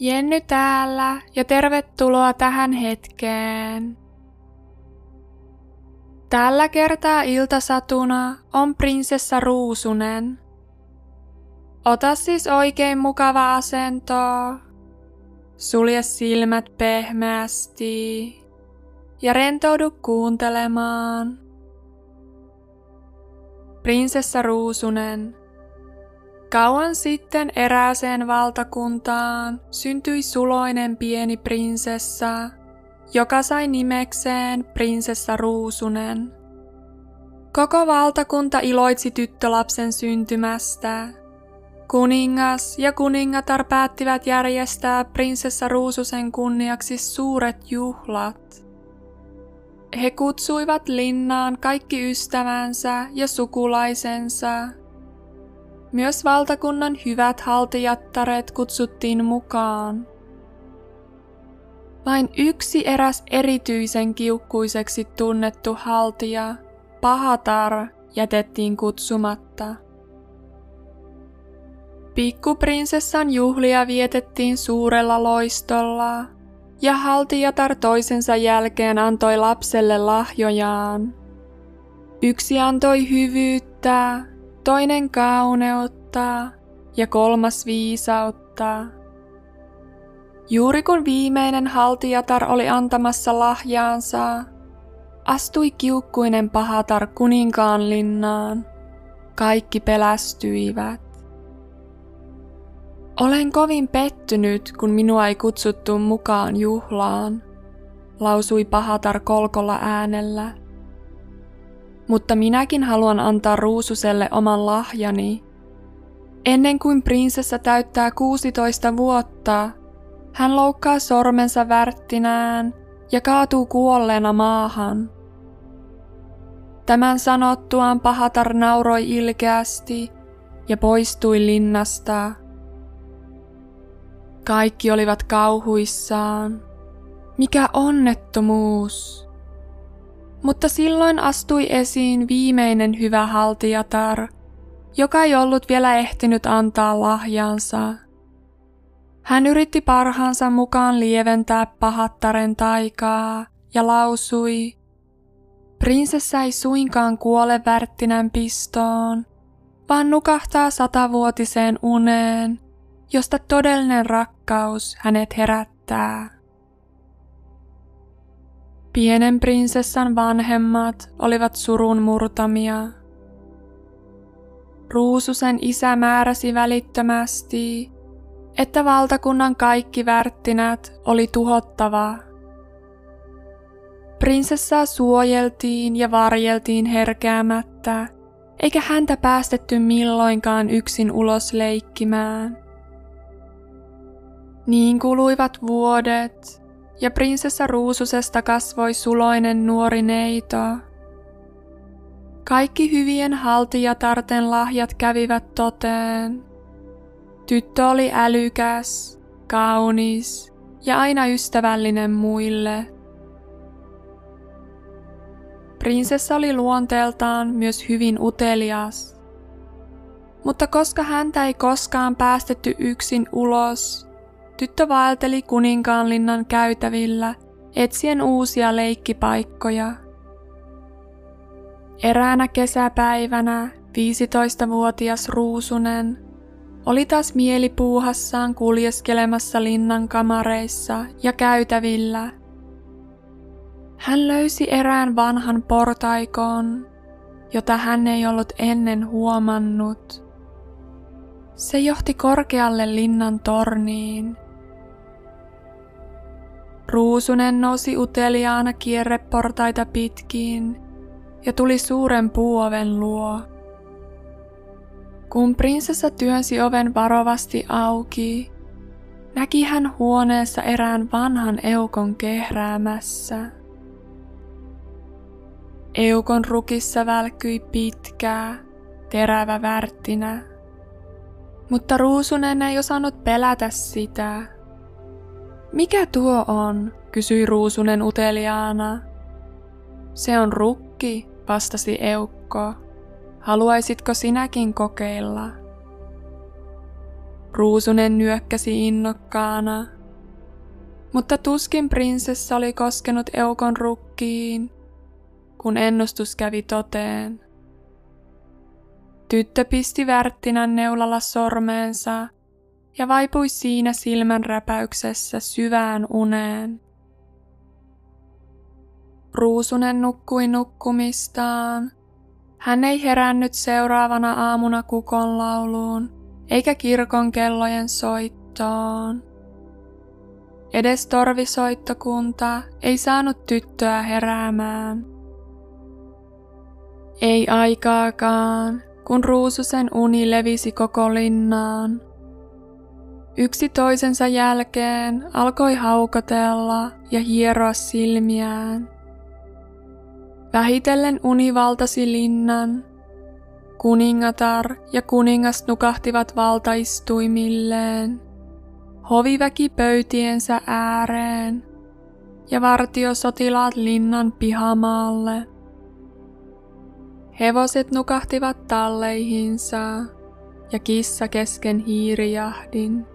Jenny täällä ja tervetuloa tähän hetkeen. Tällä kertaa iltasatuna on prinsessa Ruusunen. Ota siis oikein mukava asento. Sulje silmät pehmeästi ja rentoudu kuuntelemaan. Prinsessa Ruusunen. Kauan sitten erääseen valtakuntaan syntyi suloinen pieni prinsessa, joka sai nimekseen prinsessa Ruusunen. Koko valtakunta iloitsi tyttölapsen syntymästä. Kuningas ja kuningatar päättivät järjestää prinsessa Ruususen kunniaksi suuret juhlat. He kutsuivat linnaan kaikki ystävänsä ja sukulaisensa. Myös valtakunnan hyvät haltijattaret kutsuttiin mukaan. Vain yksi eräs erityisen kiukkuiseksi tunnettu haltija, Pahatar, jätettiin kutsumatta. Pikkuprinsessan juhlia vietettiin suurella loistolla, ja haltijatar toisensa jälkeen antoi lapselle lahjojaan. Yksi antoi hyvyyttä, toinen kauneutta ja kolmas viisautta. Juuri kun viimeinen haltijatar oli antamassa lahjaansa, astui kiukkuinen pahatar kuninkaan linnaan. Kaikki pelästyivät. Olen kovin pettynyt, kun minua ei kutsuttu mukaan juhlaan, lausui pahatar kolkolla äänellä. Mutta minäkin haluan antaa Ruususelle oman lahjani. Ennen kuin prinsessa täyttää 16 vuotta, hän loukkaa sormensa värttinään ja kaatuu kuolleena maahan. Tämän sanottuaan pahatar nauroi ilkeästi ja poistui linnasta. Kaikki olivat kauhuissaan. Mikä onnettomuus! Mutta silloin astui esiin viimeinen hyvä haltijatar, joka ei ollut vielä ehtinyt antaa lahjansa. Hän yritti parhaansa mukaan lieventää pahattaren taikaa ja lausui, Prinsessa ei suinkaan kuole värttinän pistoon, vaan nukahtaa satavuotiseen uneen, josta todellinen rakkaus hänet herättää. Pienen prinsessan vanhemmat olivat surun murtamia. Ruususen isä määräsi välittömästi, että valtakunnan kaikki värttinät oli tuhottava. Prinsessaa suojeltiin ja varjeltiin herkeämättä, eikä häntä päästetty milloinkaan yksin ulos leikkimään. Niin kuluivat vuodet, ja prinsessa Ruususesta kasvoi suloinen nuori neito. Kaikki hyvien haltijatarten lahjat kävivät toteen. Tyttö oli älykäs, kaunis ja aina ystävällinen muille. Prinsessa oli luonteeltaan myös hyvin utelias. Mutta koska häntä ei koskaan päästetty yksin ulos, tyttö vaelteli kuninkaanlinnan käytävillä etsien uusia leikkipaikkoja. Eräänä kesäpäivänä 15-vuotias Ruusunen oli taas mielipuuhassaan kuljeskelemassa linnan kamareissa ja käytävillä. Hän löysi erään vanhan portaikon, jota hän ei ollut ennen huomannut. Se johti korkealle linnan torniin. Ruusunen nousi uteliaana kierreportaita pitkin ja tuli suuren puoven luo. Kun prinsessa työnsi oven varovasti auki, näki hän huoneessa erään vanhan eukon kehräämässä. Eukon rukissa välkkyi pitkää, terävä värttinä, mutta Ruusunen ei osannut pelätä sitä. Mikä tuo on? kysyi Ruusunen uteliaana. Se on rukki, vastasi Eukko. Haluaisitko sinäkin kokeilla? Ruusunen nyökkäsi innokkaana, mutta tuskin prinsessa oli koskenut eukon rukkiin, kun ennustus kävi toteen. Tyttö pisti värttinän neulalla sormeensa ja vaipui siinä silmän räpäyksessä syvään uneen. Ruusunen nukkui nukkumistaan. Hän ei herännyt seuraavana aamuna kukon lauluun, eikä kirkon kellojen soittoon. Edes torvisoittokunta ei saanut tyttöä heräämään. Ei aikaakaan, kun ruususen uni levisi koko linnaan. Yksi toisensa jälkeen alkoi haukotella ja hieroa silmiään. Vähitellen uni valtasi linnan. Kuningatar ja kuningas nukahtivat valtaistuimilleen. Hoviväki pöytiensä ääreen ja vartiosotilaat linnan pihamaalle. Hevoset nukahtivat talleihinsa ja kissa kesken hiirijahdin.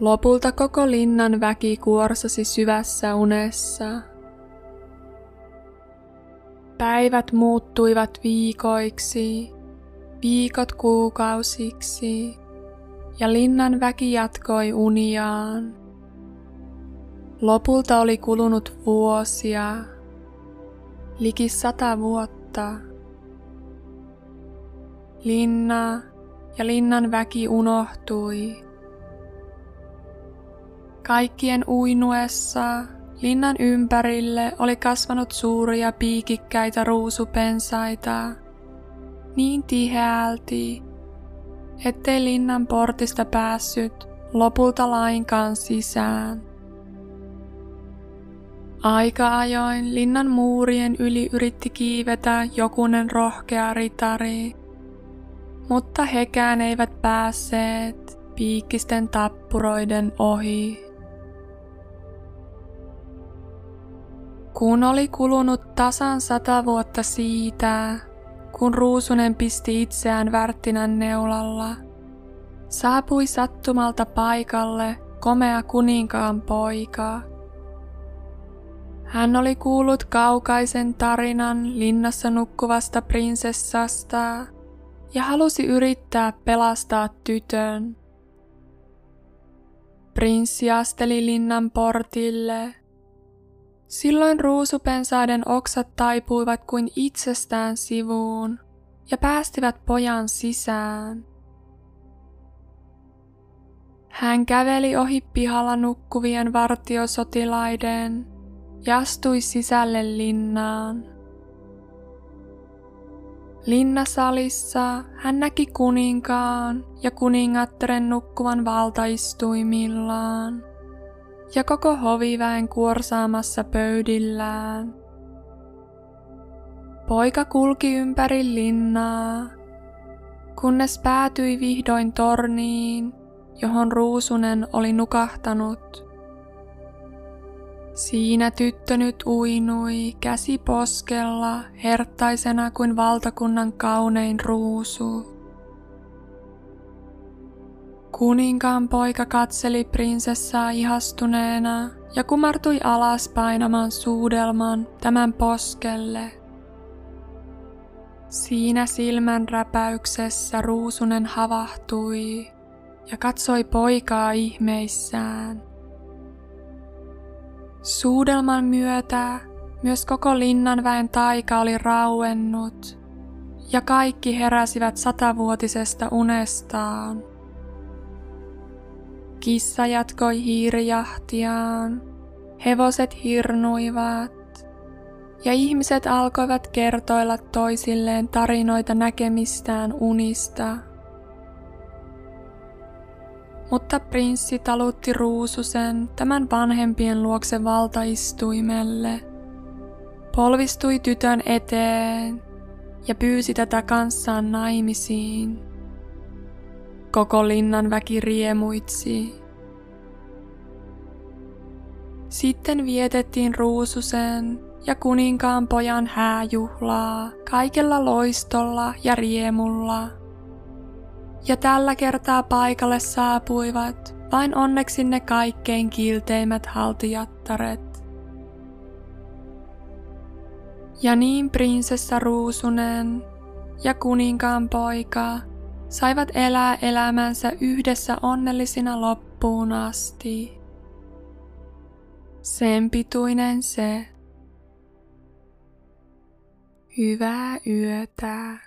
Lopulta koko linnan väki kuorsasi syvässä unessa. Päivät muuttuivat viikoiksi, viikot kuukausiksi, ja linnan väki jatkoi uniaan. Lopulta oli kulunut vuosia, liki sata vuotta. Linna ja linnan väki unohtui. Kaikkien uinuessa linnan ympärille oli kasvanut suuria piikikkäitä ruusupensaita, niin tiheälti, ettei linnan portista päässyt lopulta lainkaan sisään. Aika ajoin linnan muurien yli yritti kiivetä jokunen rohkea ritari, mutta hekään eivät päässeet piikkisten tappuroiden ohi. Kun oli kulunut tasan sata vuotta siitä, kun Ruusunen pisti itseään Värttinän neulalla, saapui sattumalta paikalle komea kuninkaan poika. Hän oli kuullut kaukaisen tarinan linnassa nukkuvasta prinsessasta ja halusi yrittää pelastaa tytön. Prinssi asteli linnan portille Silloin ruusupensaiden oksat taipuivat kuin itsestään sivuun ja päästivät pojan sisään. Hän käveli ohi pihalla nukkuvien vartiosotilaiden ja astui sisälle linnaan. Linnasalissa hän näki kuninkaan ja kuningattaren nukkuvan valtaistuimillaan ja koko hoviväen kuorsaamassa pöydillään. Poika kulki ympäri linnaa, kunnes päätyi vihdoin torniin, johon Ruusunen oli nukahtanut. Siinä tyttö nyt uinui käsi poskella herttaisena kuin valtakunnan kaunein ruusu. Kuninkaan poika katseli prinsessaa ihastuneena ja kumartui alas painamaan suudelman tämän poskelle. Siinä silmän räpäyksessä ruusunen havahtui ja katsoi poikaa ihmeissään. Suudelman myötä myös koko linnan väen taika oli rauennut ja kaikki heräsivät satavuotisesta unestaan. Kissa jatkoi hiirijahtiaan, hevoset hirnuivat ja ihmiset alkoivat kertoilla toisilleen tarinoita näkemistään unista. Mutta prinssi talutti ruususen tämän vanhempien luokse valtaistuimelle, polvistui tytön eteen ja pyysi tätä kanssaan naimisiin. Koko linnan väki riemuitsi. Sitten vietettiin ruususen ja kuninkaan pojan hääjuhlaa kaikella loistolla ja riemulla. Ja tällä kertaa paikalle saapuivat vain onneksi ne kaikkein kilteimmät haltijattaret. Ja niin prinsessa Ruusunen ja kuninkaan poika saivat elää elämänsä yhdessä onnellisina loppuun asti. Sen pituinen se. Hyvää yötä.